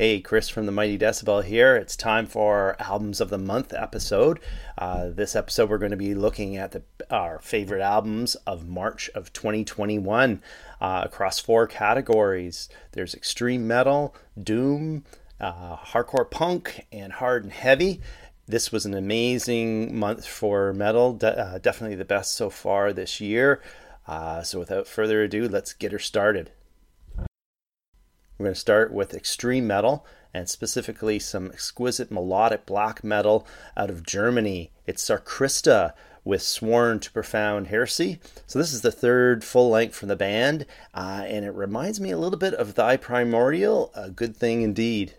Hey, Chris from the Mighty Decibel here. It's time for our Albums of the Month episode. Uh, this episode, we're going to be looking at the, our favorite albums of March of 2021 uh, across four categories. There's extreme metal, doom, uh, hardcore punk, and hard and heavy. This was an amazing month for metal, De- uh, definitely the best so far this year. Uh, so, without further ado, let's get her started. We're going to start with extreme metal and specifically some exquisite melodic black metal out of Germany. It's Sarkrista with Sworn to Profound Heresy. So, this is the third full length from the band, uh, and it reminds me a little bit of Thy Primordial, a good thing indeed.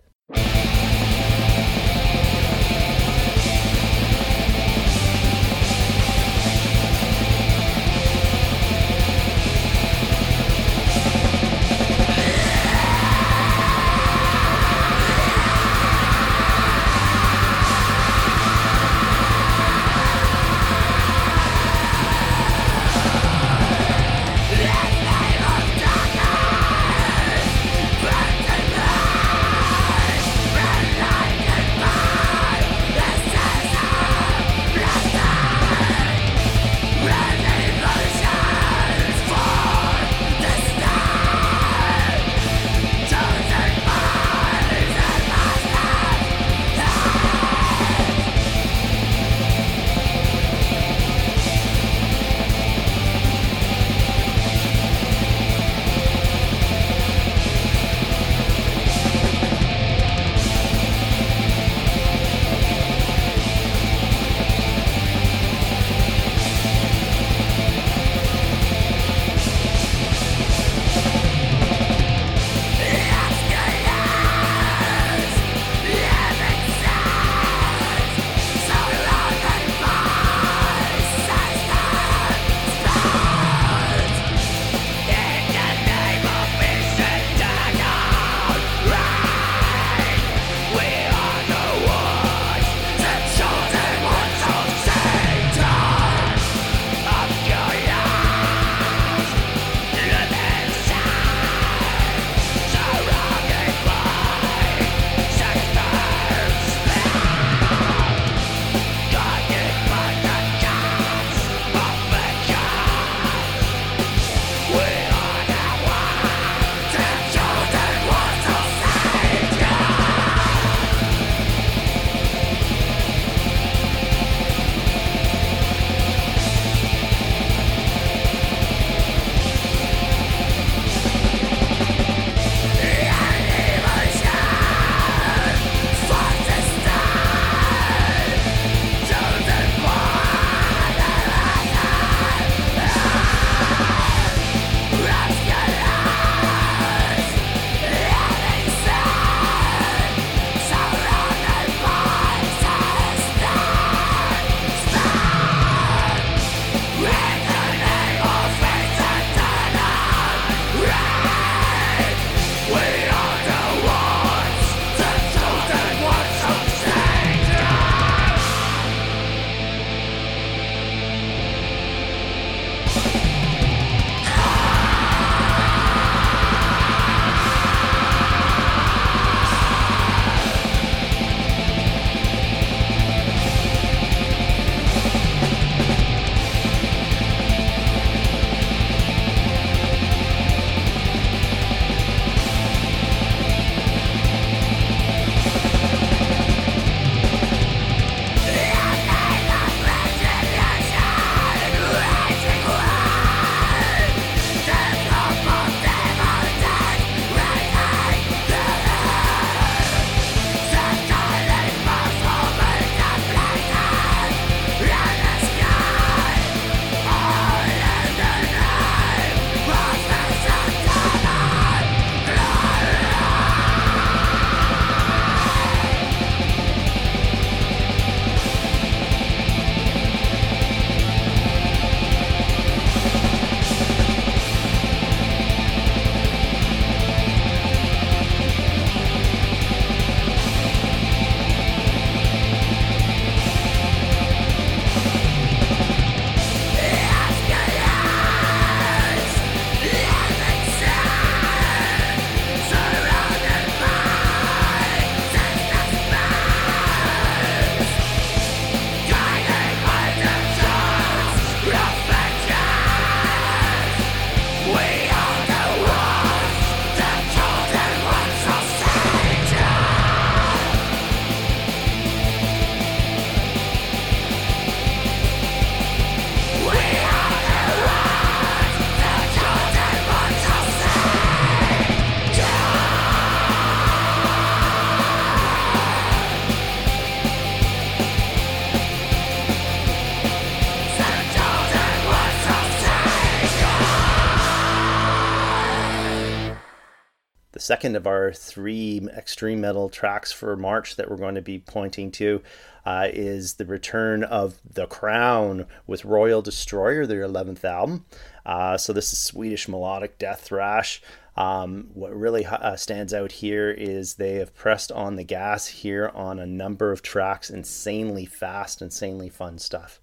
Second of our three extreme metal tracks for March that we're going to be pointing to uh, is the return of The Crown with Royal Destroyer, their 11th album. Uh, so this is Swedish melodic death thrash. Um, what really uh, stands out here is they have pressed on the gas here on a number of tracks, insanely fast, insanely fun stuff.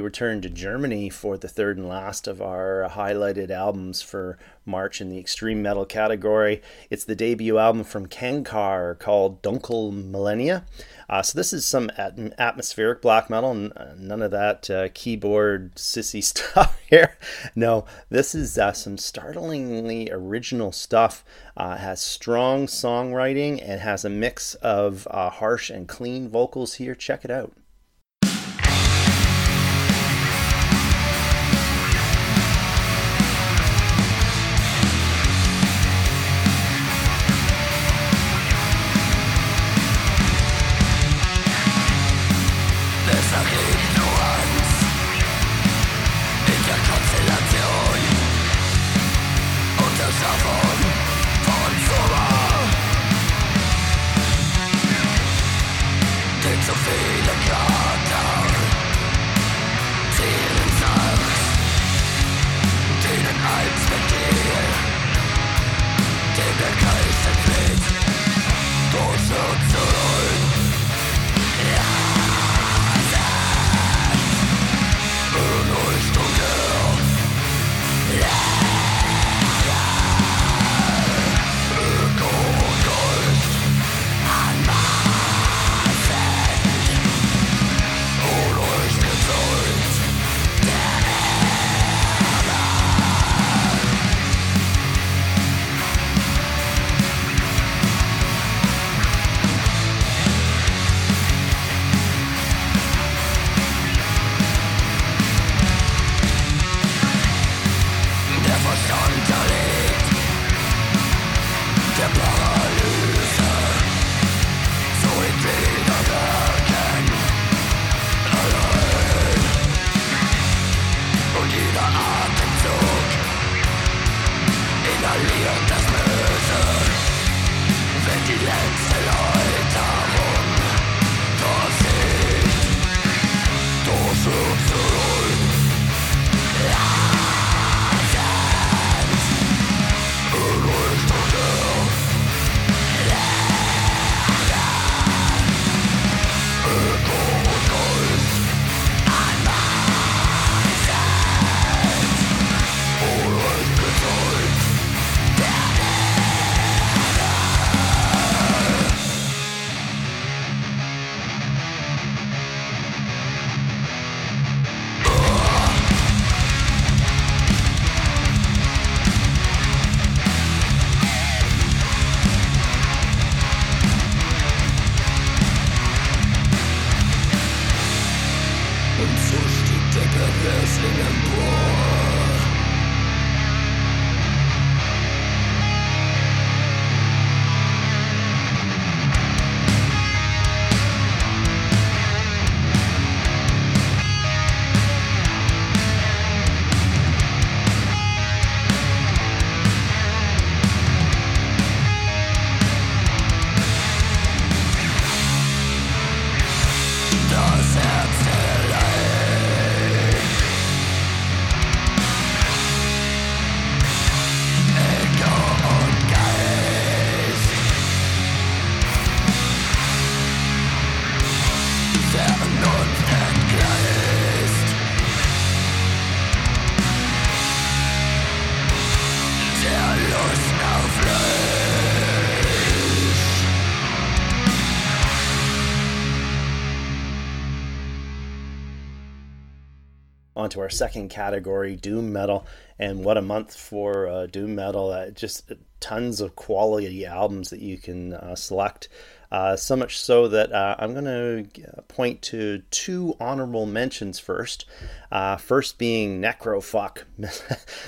Return to Germany for the third and last of our highlighted albums for March in the extreme metal category. It's the debut album from Kankar called Dunkle Millennia. Uh, so this is some at- atmospheric black metal, and none of that uh, keyboard sissy stuff here. No, this is uh, some startlingly original stuff. Uh, has strong songwriting and has a mix of uh, harsh and clean vocals here. Check it out. Onto our second category, doom metal. And what a month for uh, doom metal! Uh, just tons of quality albums that you can uh, select. Uh, so much so that uh, I'm going to point to two honorable mentions first. Uh, first being Nekkrofukk,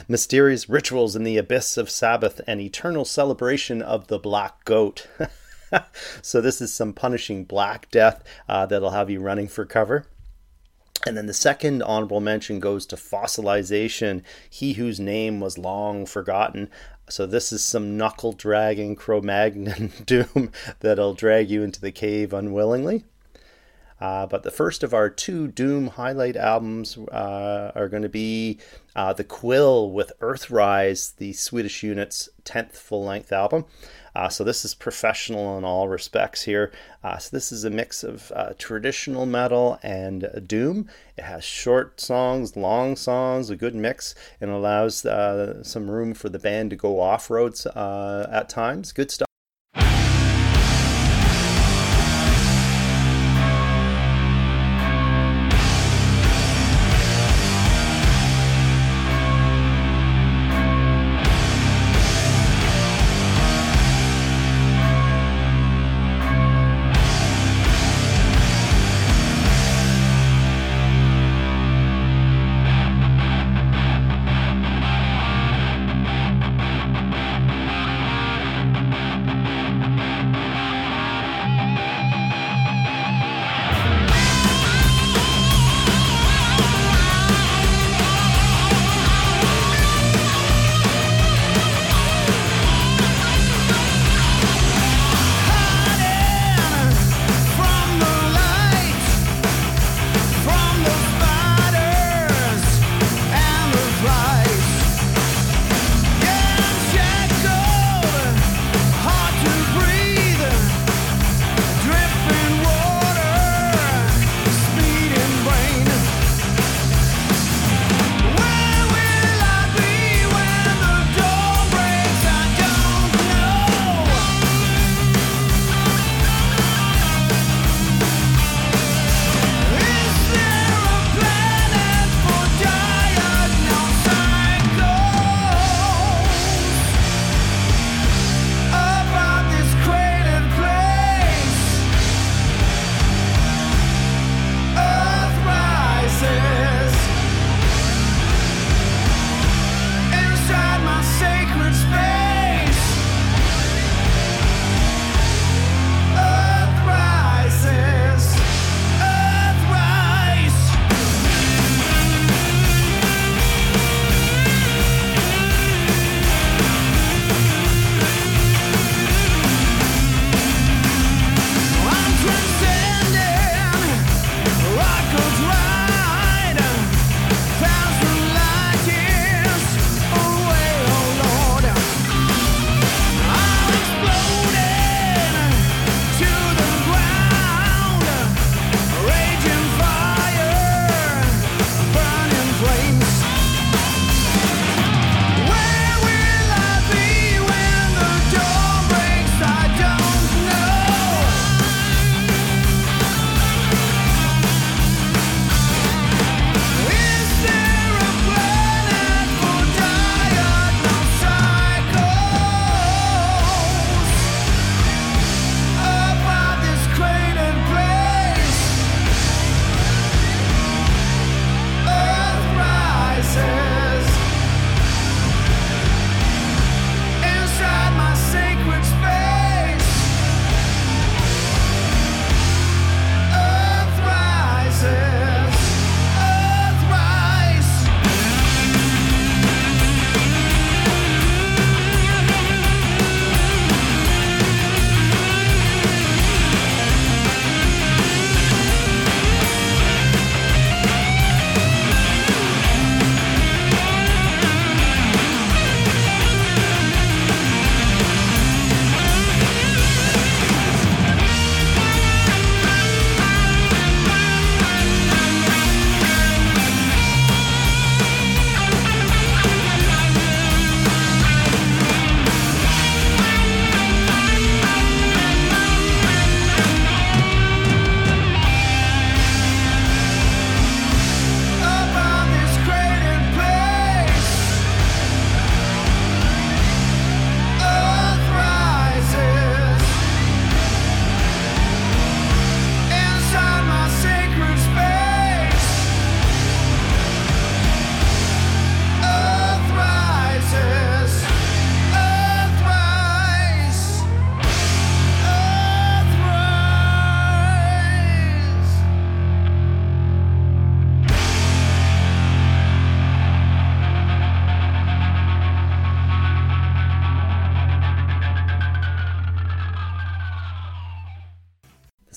Mysterious Rituals in the Abyss of Sabbath, and Eternal Celebration of the Blakk Goat. so, this is some punishing Black Death that'll have you running for cover. And then the second honorable mention goes to fossilization, he whose name was long forgotten. So this is some knuckle dragging Cro-Magnon doom that'll drag you into the cave unwillingly. Uh, but the first of our two Doom highlight albums uh, are going to be uh, The Quill with Earthrise, the Swedish unit's 10th full length album. Uh, so this is professional in all respects here. Uh, so this is a mix of uh, traditional metal and doom. It has short songs, long songs, a good mix, and allows some room for the band to go off roads at times. Good stuff.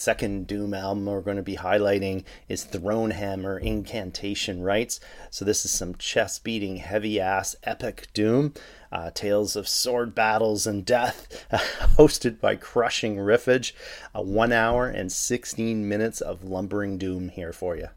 Second Doom album we're going to be highlighting is Thronehammer Incantation Rites. So this is some chest beating, heavy ass, epic Doom. Uh, tales of sword battles and death, hosted by crushing riffage. A one hour and 16 minutes of lumbering doom here for you.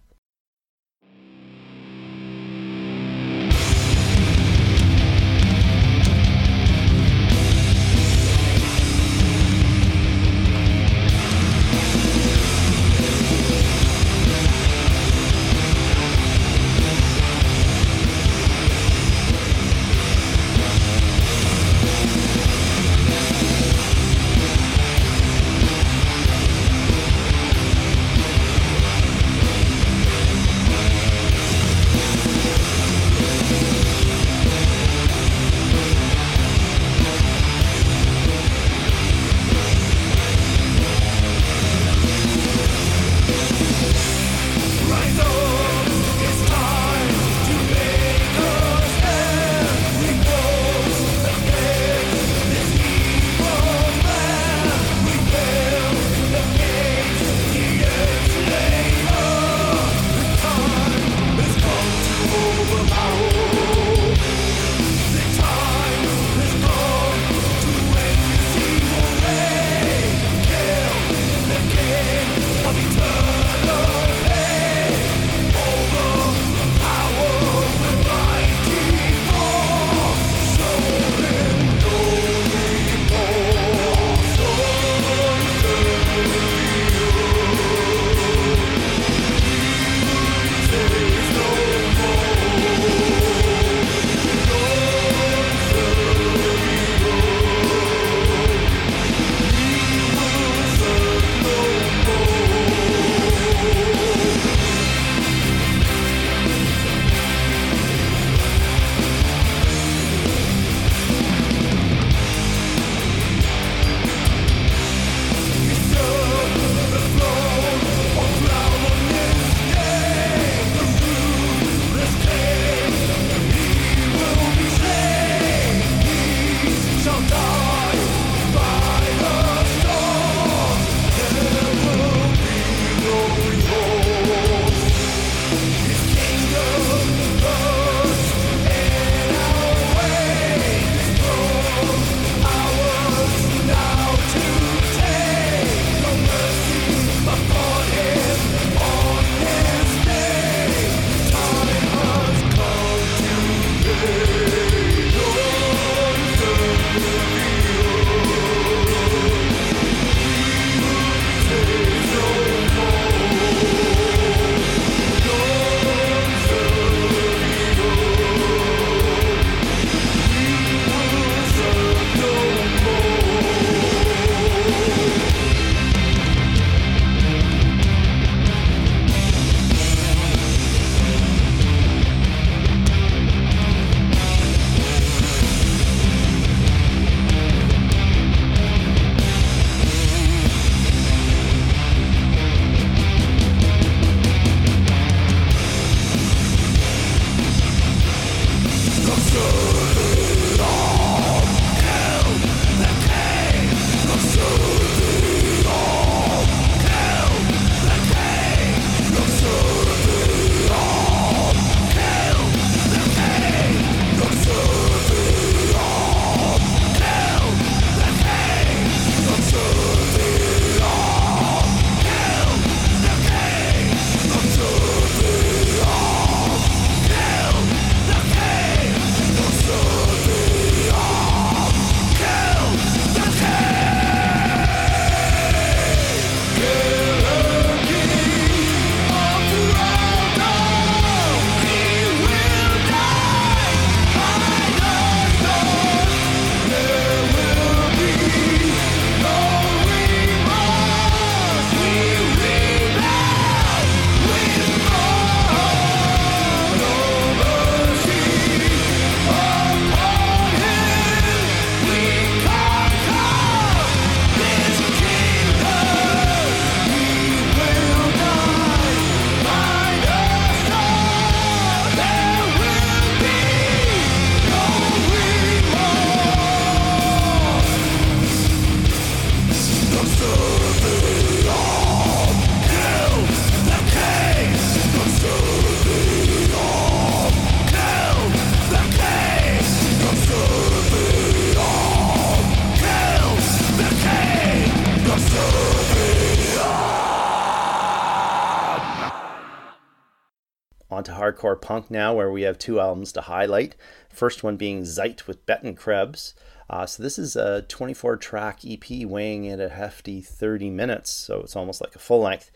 Hardcore punk now, where we have two albums to highlight. First one being Zeit with Betonkrebs. Uh, so this is a 24 track EP weighing in a hefty 30 minutes, so it's almost like a full length.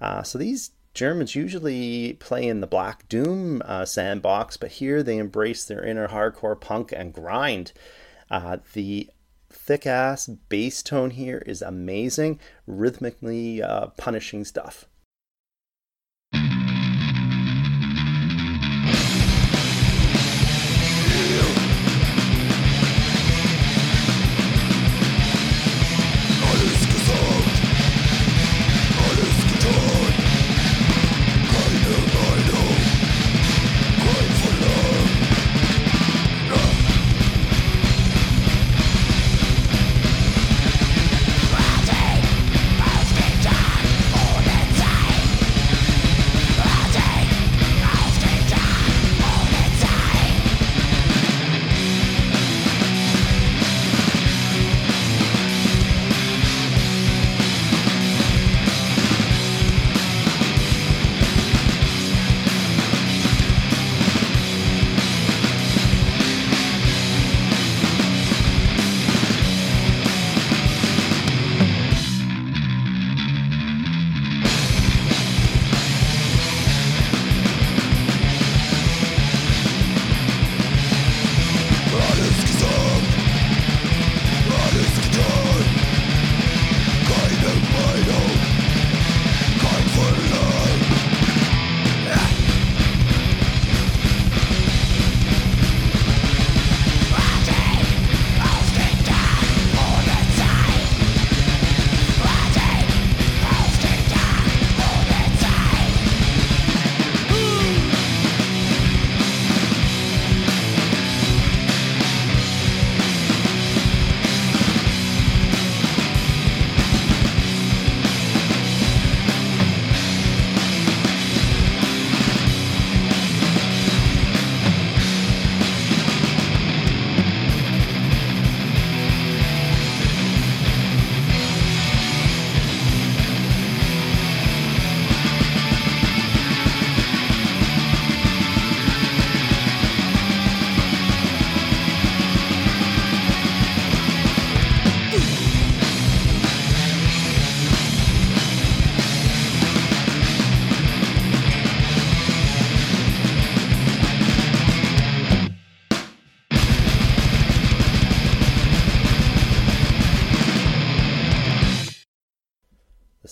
Uh, so these Germans usually play in the Black Doom uh, sandbox, but here they embrace their inner hardcore punk and grind. Uh, the thick ass bass tone here is amazing, rhythmically uh, punishing stuff.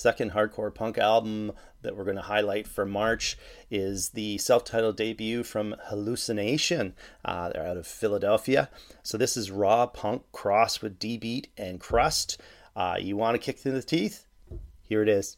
Second hardcore punk album that we're going to highlight for March is the self titled debut from Hallucination. Uh, they're out of Philadelphia. So this is raw punk cross with D beat and crust. Uh, you want to kick through the teeth? Here it is.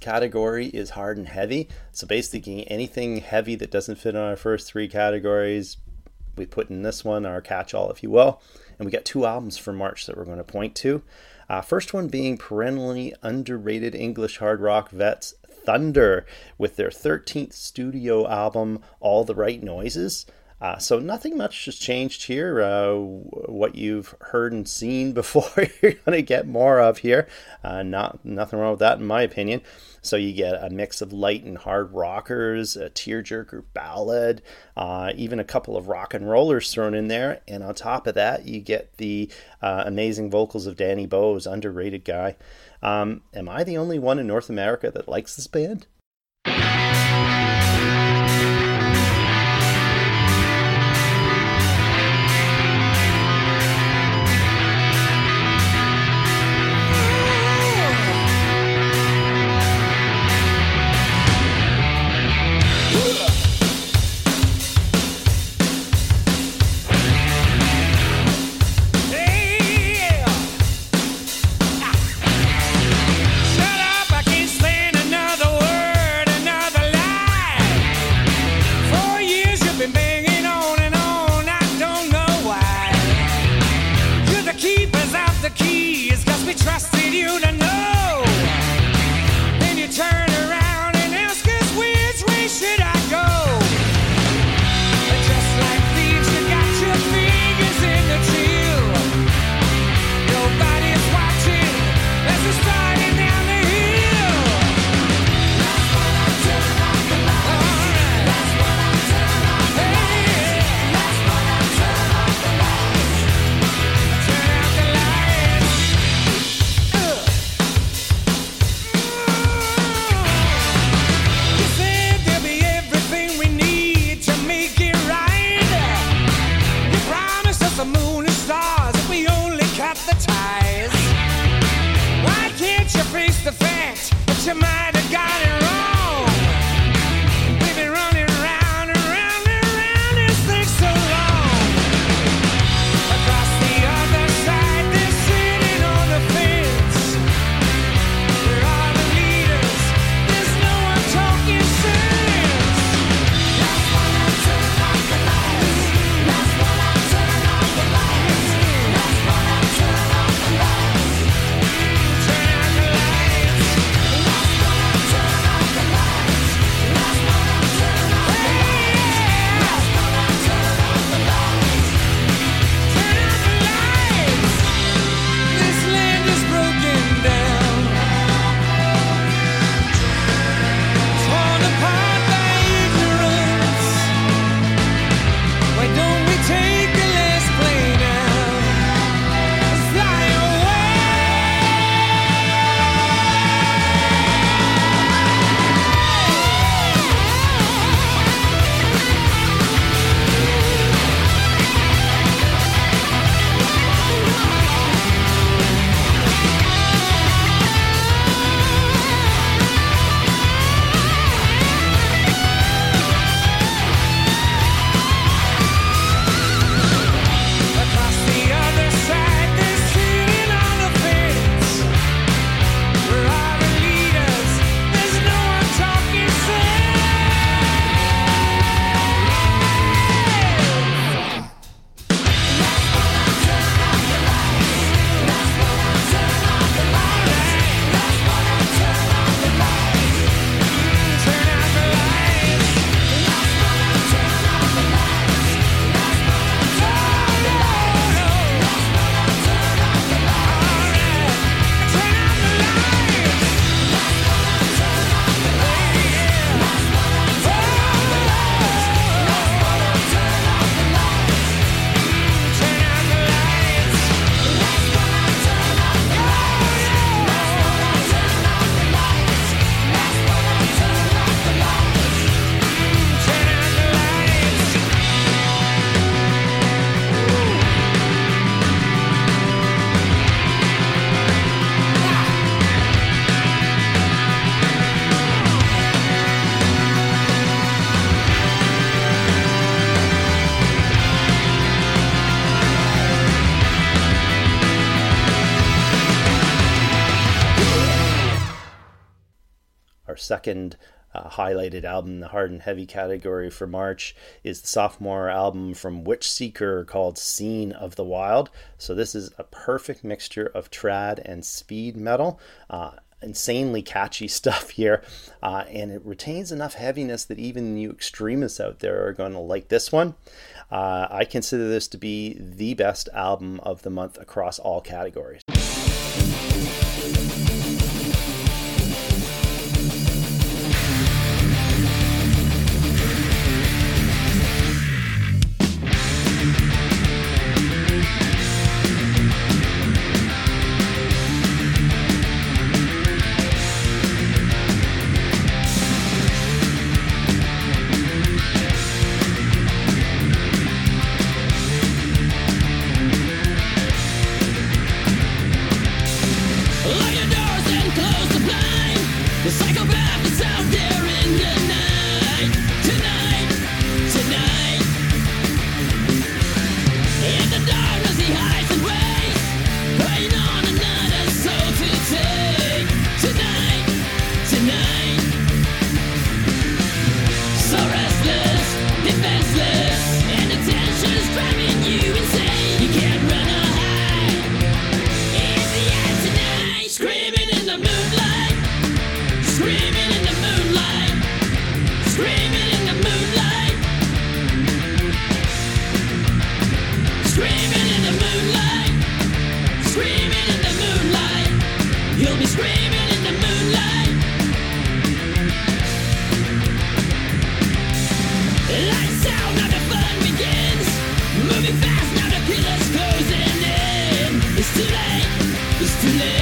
Category is hard and heavy. So basically, anything heavy that doesn't fit in our first three categories, we put in this one, our catch all, if you will. And we got two albums for March that we're going to point to. Uh, first one being perennially underrated English hard rock vets Thunder with their 13th studio album, All the Right Noises. Uh, so nothing much has changed here. Uh, what you've heard and seen before, you're going to get more of here. Uh, not nothing wrong with that, in my opinion. So you get a mix of light and hard rockers, a tearjerker ballad, uh, even a couple of rock and rollers thrown in there, and on top of that, you get the uh, amazing vocals of Danny Bowes, underrated guy. Um, am I the only one in North America that likes this band? Second uh, highlighted album in the hard and heavy category for March is the sophomore album from Witchseeker called Scene of the Wild. So this is a perfect mixture of trad and speed metal. Uh, insanely catchy stuff here, uh, and it retains enough heaviness that even you extremists out there are going to like this one. Uh, I consider this to be the best album of the month across all categories. moving fast, now the killer's closing in. It's too late, it's too late.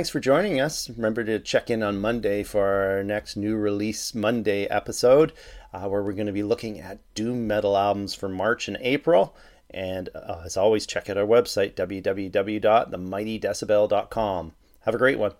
Thanks for joining us. Remember to check in on Monday for our next new release Monday episode, uh, where we're going to be looking at doom metal albums for March and April. And uh, as always, check out our website, www.themightydecibel.com. Have a great one.